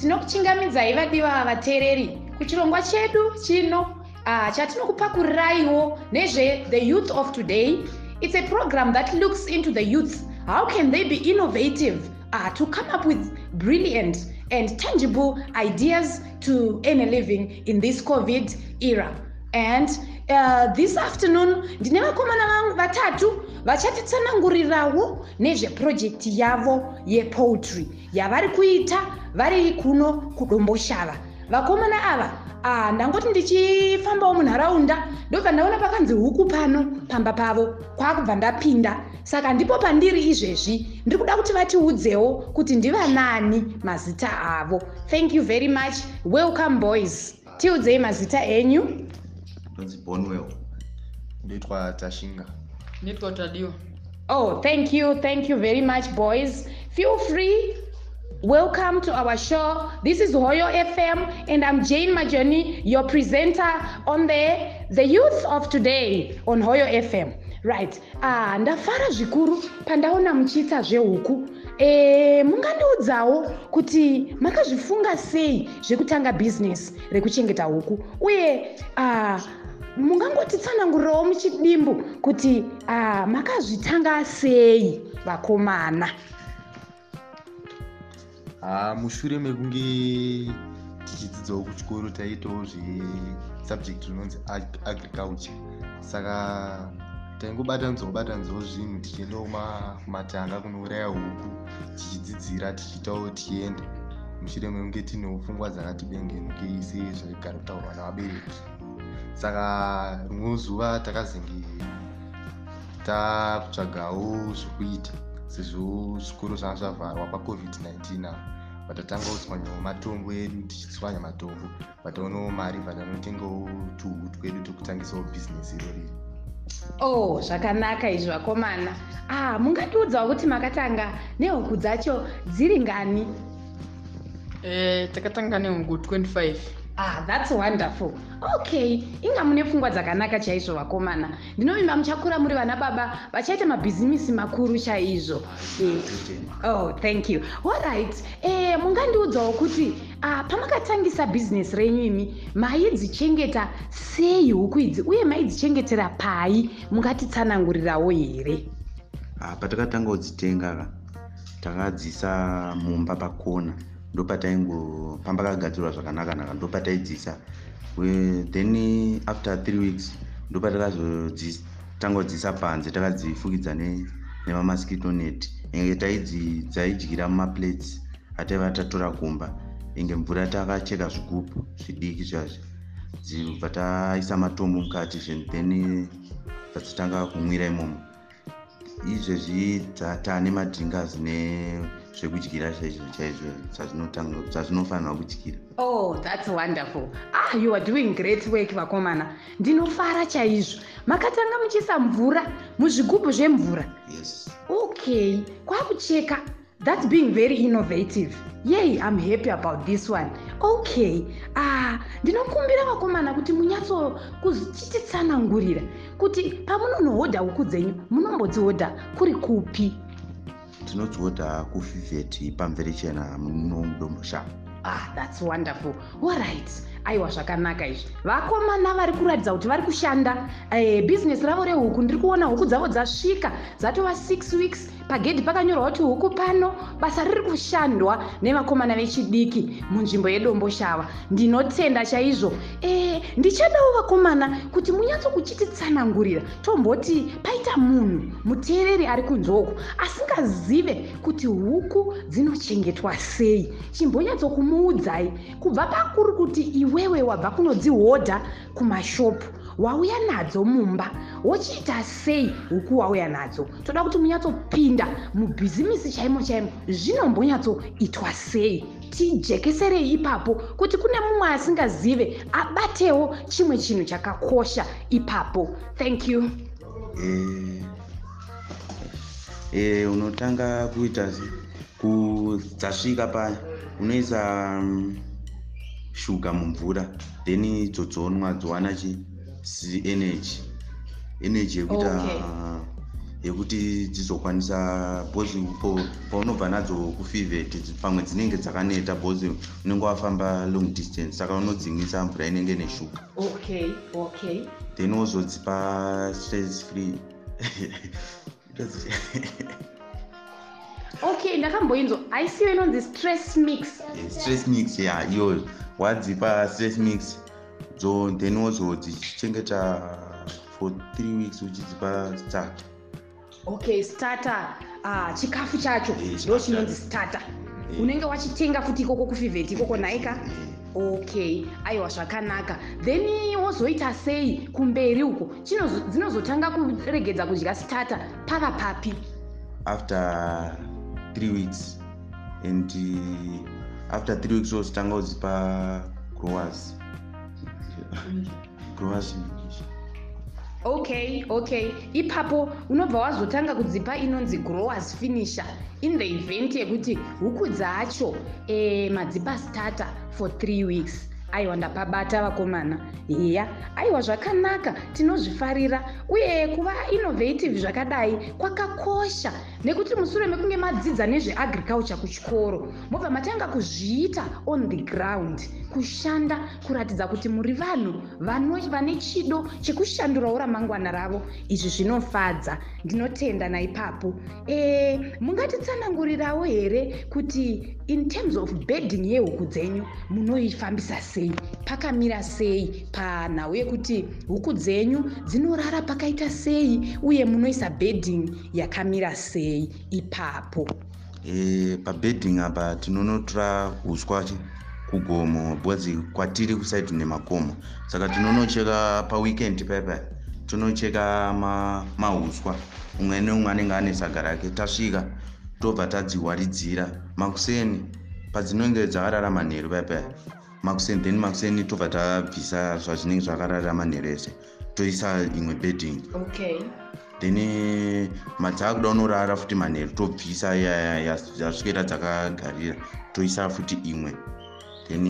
tinokuchingamidzai vadiwa vateereri. Kuchirongwa chedu chino uh, youth of today. It's a program that looks into the youth. How can they be innovative? Uh, to come up with brilliant and tangible ideas to earn a living in this covid era. And uh, this afternoon ndine vakomana vangu vatatu vachatitsanangurirawo nezveprojekti yavo yepoultry yavari kuita vari kuno kudomboshava vakomana ava uh, ndangoti ndichifambawo munharaunda ndobva ndaona pakanzi huku pano pamba pavo kwakubva ndapinda. Saka ndipo pandiri izvezvi ndiri kuda kuti vatiudzewo kuti ndivanani mazita avo. Thank you very much. Welcome boys. Tiudzei mazita enyu ndonzi bonwell ndoitwa tashinga nitwa tadiwa Oh, thank you. Thank you very much, boys. Feel free. Welcome to our show. This is Hoyo FM, and I'm Jane Majoni, your presenter on the the youth of today on Hoyo FM. Right. Ah, ndafara zvikuru pandaona muchiita zvehuku. E, mungandiudzawo kuti makazvifunga sei zvekutanga business rekuchengeta huku uye ah, mungangotitsanangurirawo muchidimbu kuti ah, makazvitanga sei vakomana? Ha mushure mekunge tichidzidzawo kuchikoro taiitawo zvesubject rinonzi ag- agriculture. Saka taingobatanidzawo batanidzawo zvinhu tichiendawo kuma- kumatanga kunouraya huku tichidzidzira tichiitawo tichienda mushure mekunge tinewo pfungwa dzakatibengenuke sezvaigara kutaurwa navabereki saka rimwe zuva takazenge takutsvagawo zvokuita sezvo zvikoro zvanga zvavharwa pacovid-19 apa vatatanga kutswanyawo matombo edu tichitswanya matombo. Vatoonawo mari vatanotengawo tuhu twedu tokutangisawo bhizinesi irori oh zvakanaka izvi vakomana. Ah, mungandiudzawo kuti makatanga nehuku dzacho dziri ngani? Eh, takatanga nehuku 25 ah, that's wonderful. Okay inga mune pfungwa dzakanaka chaizvo vakomana. Ndinovimba muchakura muri vana baba vachaita mabhizimisi makuru chaizvo. Oh thank you. Allright eh, mungandiudzawo kuti ah, pamakatangisa bhizinesi renyu imi maidzichengeta sei huku idzi uye maidzichengetera pai? Mungatitsanangurirawo here? Ah, patakatanga kudzitenga ka takadzisa mumba pakona ndopataingo pamba kagadzirwa zvakanaka naka ndopataidzisa. Then after three weeks ndopatakazotanga kudzisa panze takadzifukidza ne- nemamosquito net. Inge taidzi dzaidyira mumaplates ataiva tatora kumba inge mvura takacheka zvigubhu zvidiki zvazvo. Dzibva taisa matombo mukati zvinhu then dzatitanga kumwira imomo izvezvi taane madringas nezvekudyira chaizvo chaizvo zvazvinotanga- zvazvinofanirwa kudyira. Oh that's wonderful. Ah you are doing great work vakomana. Ndinofara chaizvo. Makatanga muchiisa mvura muzvigubhu zvemvura. Yes. Okay kwakucheka that's being very innovative. Yey i'm happy about this one. Okay ah ndinokumbira vakomana kuti munyatso kuchititsanangurira kuti pamunonohodha huku dzenyu munombodzihodha kuri kupi? Tinodziodha kufivheti pamvere chena munomudomboshava ah that's wonderful. Allright aiwa zvakanaka izvi. Vakomana vari kuratidza kuti vari kushanda. Eh, bhizinesi ravo rehuku ndiri kuona huku dzavo dzasvika dzatova 6 weeks pagedhi pakanyorwa kuti huku pano basa riri kushandwa nevakomana vechidiki munzvimbo yedomboshava ndinotenda chaizvo. E, ndichadawo vakomana kuti munyatsokuchititsanangurira tomboti paita munhu muteereri ari kunzoku asingazive kuti huku dzinochengetwa sei. Chimbonyatsokumuudzai kubva pakuri kuti iwewe wabva kunodzihodha kumashopu wauya nadzo mumba wochiita sei huku wauya nadzo? Toda kuti munyatsopinda mubhizimisi chaimo chaimo zvinombonyatsoitwa sei? Tijekeserei ipapo kuti kune mumwe asingazive abatewo chimwe chinhu chakakosha ipapo. Thank you. Eh, eh, unotanga kuita dzasvika paya unoisa mm, shuga mumvura then dzodzonwa dzowana chi? si- energy energy yekuita Okay. yekuti dzizokwanisa bhozi paunobva nadzo kufivhet pamwe dzinenge dzakaneta bhozi unenge wafamba long distance saka unodzingisa mvura inenge neshuga okay okay. Then wozodzipa stress free. Okay ndakamboinzwa. Aisiyo inonzi stress mix. Stress mix ya iyoyo wadzipa stress mix dzo then wozodzichengeta for three weeks uchidzipa start okay starter. Uh, chikafu chacho. Eh, ndo chinonzi chacho. starter. Eh. unenge wachitenga futi ikoko kufivheti ikoko naika okay. Aiwa zvakanaka. Then wozoita sei kumberi uko? Dzinozotanga kuregedza kudya starter pava papi? After three weeks. And uh, after three weeks wozotanga kudzipa growers growers okay okay. Ipapo unobva wazotanga kudzipa inonzi growers finisher in the event yekuti huku dzacho e, madzipa starter for three weeks aiwa ndapabata vakomana. Iya aiwa zvakanaka tinozvifarira. Uye kuva innovative zvakadai kwakakosha. Nekuti mushure mekunge madzidza nezveagriculture kuchikoro mobva matanga kuzviita on the ground kushanda kuratidza kuti muri vanhu vane chido chekushandurawo ramangwana ravo. Izvi zvinofadza. Ndinotenda naipapo. E, mungatitsanangurirawo here kuti in terms of bedding yehuku dzenyu munoifambisa sei pakamira sei. Panhau yekuti huku dzenyu dzinorara pakaita sei uye munoisa bedding yakamira sei ipapo. E, pabedding apa tinonotora uswa chi- kugomo bcause kwatiri kusaidi nemakomo. Saka tinonocheka paweekend paipai tonocheka ma- mauswa umwe neumwe anenge ane saga rake tasvika tobva tadzihwaridzira makuseni padzinenge dzakarara manheru paipai makuseni then makuseni tobva tabvisa zvazvinenge zvakarara manheru ese toisa imwe bedding okay then madzakuda unorara futi manheru tobvisa ya- ya- yasvikaita dzakagarira toisa futi imwe then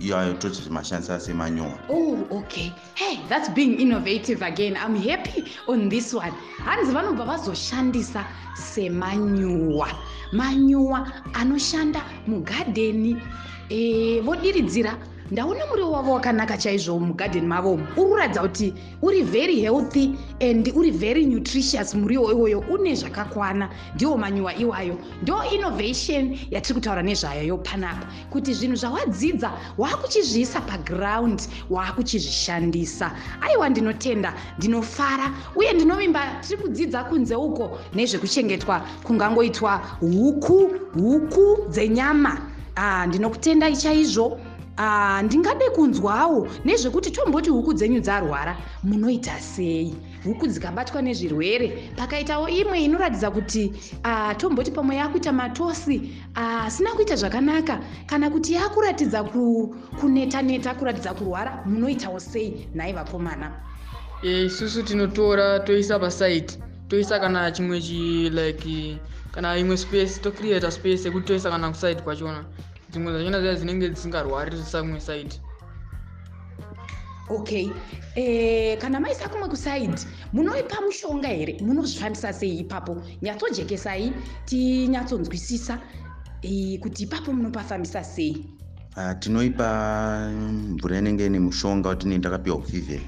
iyayo tozomashandisa semanyowa Oh, okay. Hey, that's being innovative again. I'm happy on this one. Hanzi vanobva vazoshandisa semanyuwa. Manyuwa anoshanda mugadheni. E, vodiridzira. Ndaona muriwo wavo wakanaka chaizvo mugadheni mavo. Uri kuratidza kuti uri very healthy and uri very nutritious. Muriwo iwoyo une zvakakwana. Ndiwo manyuwa iwayo. Ndo innovation yatiri kutaura nezvayo panapa kuti zvinhu zvawadzidza waakuchizviisa paground waakuchizvishandisa. Aiwa ndinotenda ndinofara uye ndinovimba tiri kudzidza kunze uko nezvekuchengetwa kungangoitwa huku huku dzenyama Ah, ndinokutendai chaizvo. Ah, ndingade kunzwawo nezvekuti tomboti huku dzenyu dzarwara munoita sei? Huku dzikabatwa nezvirwere. Pakaitawo imwe inoratidza kuti ah, tomboti pamwe yakuita matosi ah, asina kuita zvakanaka. Kana kuti yakuratidza ku- kuneta-neta kuratidza kurwara munoitawo sei? Nhai vakomana. Eh, isusu tinotora toisa pasaiti. Toisa kana chimwe chi like kana imwe space tocreata space yekuti toisa kana kusaidi kwachona dzimwe zvachona zia dzinenge dzisingarwari toisa kumwe saidi okay. E, kana maisa kumwe kusaidi munoipa mushonga here? Munozvifambisa sei ipapo? Nyatsojekesai tinyatsonzwisisa e, kuti ipapo munopafambisa sei? Ah, tinoipa mvura inenge ine mushonga watinenge takapiwa kufivheri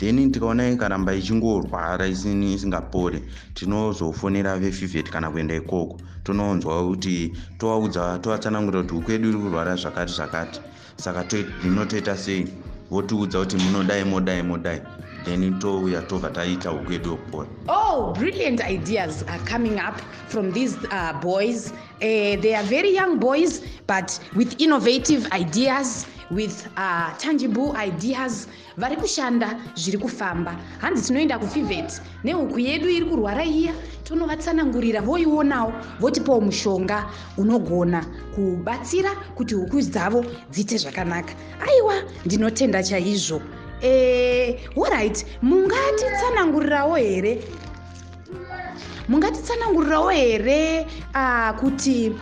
then tikaona ikaramba ichingorwara isingapori tinozofonera vefivheti kana kuenda ikoko. Tonoonzwa kuti tovaudza tovatsanangurira kuti huku yedu iri kurwara zvakati zvakati. Saka toi- ndinotoita sei? Votiudza kuti munodai modai modai. Then touya tobva taita huku yedu yokupora. Oh, brilliant ideas are coming up from these uh, boys. Uh, they are very young boys, but with innovative ideas, with uh, tangible ideas. vari kushanda zviri kufamba. Hanzi tinoenda kufivet nehuku yedu iri kurwara iya tonovatsanangurira voionawo votipawo mushonga unogona kubatsira kuti huku dzavo dziite zvakanaka. Aiwa ndinotenda chaizvo. E, oright mungatitsanangurirawo here? Mungatitsanangurirawo here uh, kuti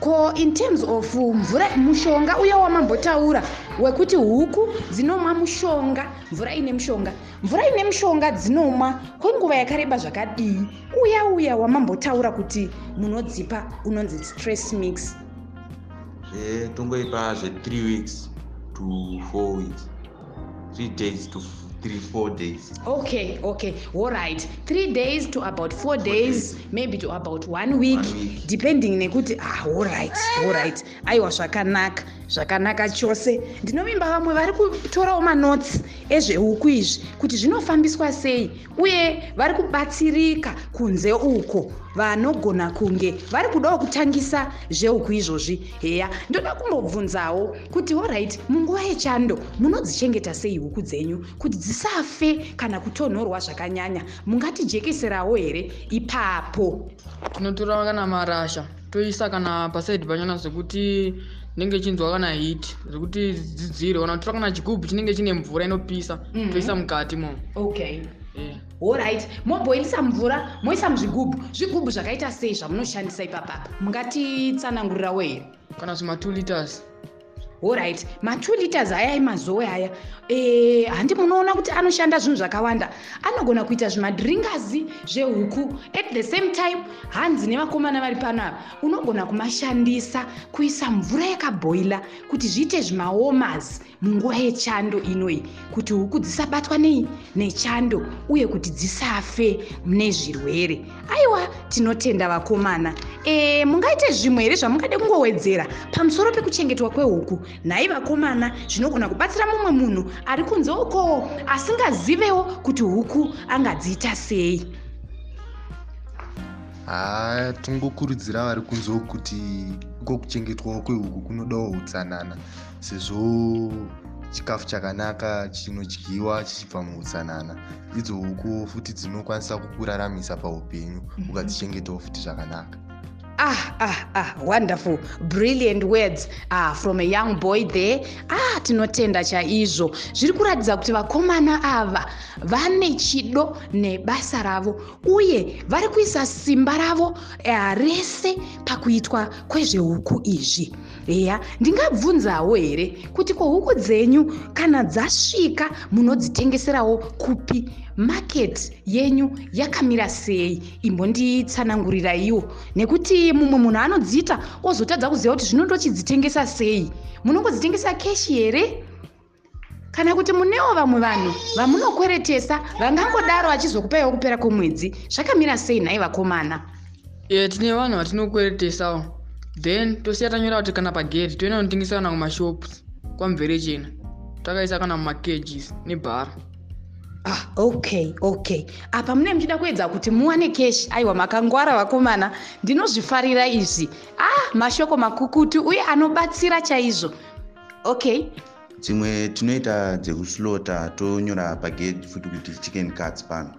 ko in terms of mvura mushonga uya wamambotaura wekuti huku dzinomwa mushonga mvura ine mushonga. Mvura ine mushonga dzinomwa kwenguva yakareba zvakadii? Uya uya wamambotaura kuti munodzipa unonzi stress mix. Zvetongoipa zve3 weeks to 4 weeks 3 days to 3 4 days. Okay okay all right. Three days to about four days maybe to about one week, One week. depending nekuti ah all right all right. Aiwa zvakanaka zvakanaka chose. Ndinovimba vamwe vari kutorawo manotsi ezveuku izvi kuti zvinofambiswa sei uye vari kubatsirika kunze uko. Vanogona kunge vari kudawo kutangisa zveuku izvozvi. Heya ndoda kumbobvunzawo kuti oright munguva yechando munodzichengeta sei huku dzenyu kuti dzisafe kana kutonhorwa zvakanyanya. Mungatijekeserawo here ipapo? Tinotora kana marasha toisa kana pasaidi panyana zvekuti chinenge chinzwa kana hiti zvekuti dzidzire kana kutora kana chigubhu chinenge chine mvura inopisa Mhm. toisa mukati mo. Okay. Eh. allright mobhoilisa mvura moisa muzvigubhu. Zvigubhu zvakaita sei zvamunoshandisa ipapapa mungatitsanangurirawo here kana zvima 2 liters allright ma2 liters aya emazowe aya e, handi munoona kuti anoshanda zvinhu zvakawanda. Anogona kuita zvimadhiringazi zvehuku. At the same time hanzi nevakomana vari pano ava unogona kumashandisa kuisa mvura yakabhoila kuti zviite zvimawomas munguva yechando inoi kuti huku dzisabatwa nei nechando uye kuti dzisafe nezvirwere aiwa tinotenda vakomana. E, mungaite zvimwe here zvamungade kungowedzera pamusoro pekuchengetwa kwehuku nhai vakomana zvinogona kubatsira mumwe munhu ari kunze uko asingazivewo kuti huku angadziita sei. Ha tingokurudzira vari kunzewo kuti iko kuchengetwawo kwehuku kunodawo utsanana sezvo chikafu chakanaka chinodyiwa chichibva muutsanana idzo huku futi dzinokwanisa kukuraramisa paupenyu Mhm. ukadzichengetawo futi zvakanaka ah ah ah wonderful brilliant words ah, from a young boy there. Ah tinotenda chaizvo. Zviri kuratidza kuti vakomana ava vane chido nebasa ravo uye vari kuisa simba ravo eh, rese pakuitwa kwezvehuku izvi eya ndingabvunzawo here kuti ko huku dzenyu kana dzasvika munodzitengeserawo kupi? Maketi yenyu yakamira sei? Imbonditsanangurirayiwo nekuti mumwe munhu anodziita ozotadza kuziva kuti zvinondochidzitengesa sei? Munongodzitengesa keshi here? Kana kuti munewo vamwe vanhu vamunokweretesa vangangodaro vachizokupaiwo kupera kwemwedzi zvakamira sei nhai vakomana? E tine vanhu vatinokweretesawo then tosiya tanyora kuti kana pagedhi toenda kunotengesa kana kumashops kwamvere chena. Takaisa kana mumacages nebhara. Ah okay okay. Apa mune muchida kuedza kuti muwane keshi? Aiwa makangwara vakomana. Ndinozvifarira izvi. Ah mashoko makukutu uye anobatsira chaizvo. Okay. Dzimwe tinoita dzekuslota tonyora pagedhi futi kuti chicken cuts pano.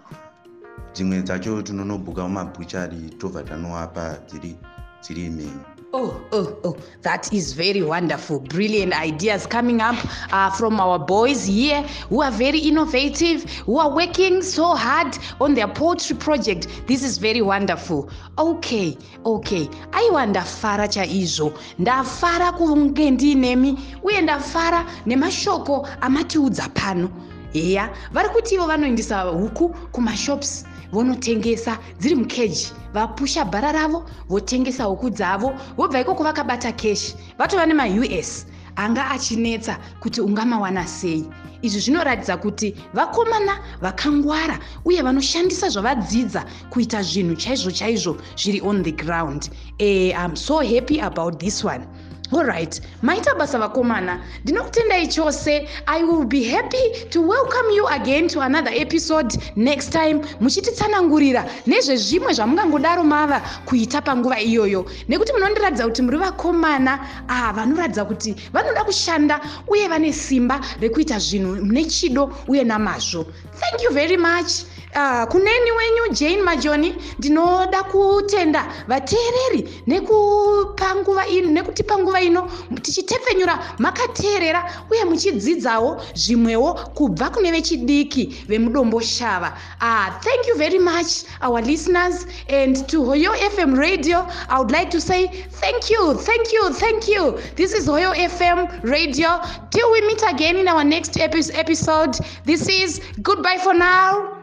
Dzimwe dzacho tinonobhuka mumabhuchari tobva tanovapa dziri dziri imheni Oh, oh, oh, that is very wonderful. Brilliant ideas coming up uh, from our boys here who are very innovative, who are working so hard on their poetry project. This is very wonderful. Okay, okay. I aiwa ndafara chaizvo ndafara kunge ndiinemi uye ndafara nemashoko amatiudza pano eya vari kuti ivo vanoendesa huku kumashops vonotengesa dziri mukeji. Vapusha bhara ravo votengesa huku dzavo vobva ikoko vakabata keshi vatova nemaus anga achinetsa kuti ungamawana sei. Izvi zvinoratidza kuti vakomana vakangwara uye vanoshandisa zvavadzidza kuita zvinhu chaizvo chaizvo zviri on the ground. E, i'm so happy about this one allright maita basa vakomana. Ndinokutendai chose i will be happy to welcome you again to another episode next time muchititsanangurira nezvezvimwe zvamungangodaro mava kuita panguva iyoyo. Nekuti munondiratidza kuti muri vakomana ah, vanoratidza kuti vanoda kushanda uye vane simba rekuita zvinhu nechido uye namazvo. Thank you very much Uh, kuneni wenyu jane majoni ndinoda kutenda. Vateereri nekupanguva ino nekuti panguva ino tichitepfenyura makateerera uye muchidzidzawo zvimwewo kubva kune vechidiki vemudomboshava. Uh, thank you very much our listeners and to hoyo fm radio i would like to say thank you thank you thank you. This is hoyo fm radio. Till we meet again in our next epi- episode this is goodbye for now.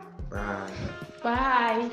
Bye.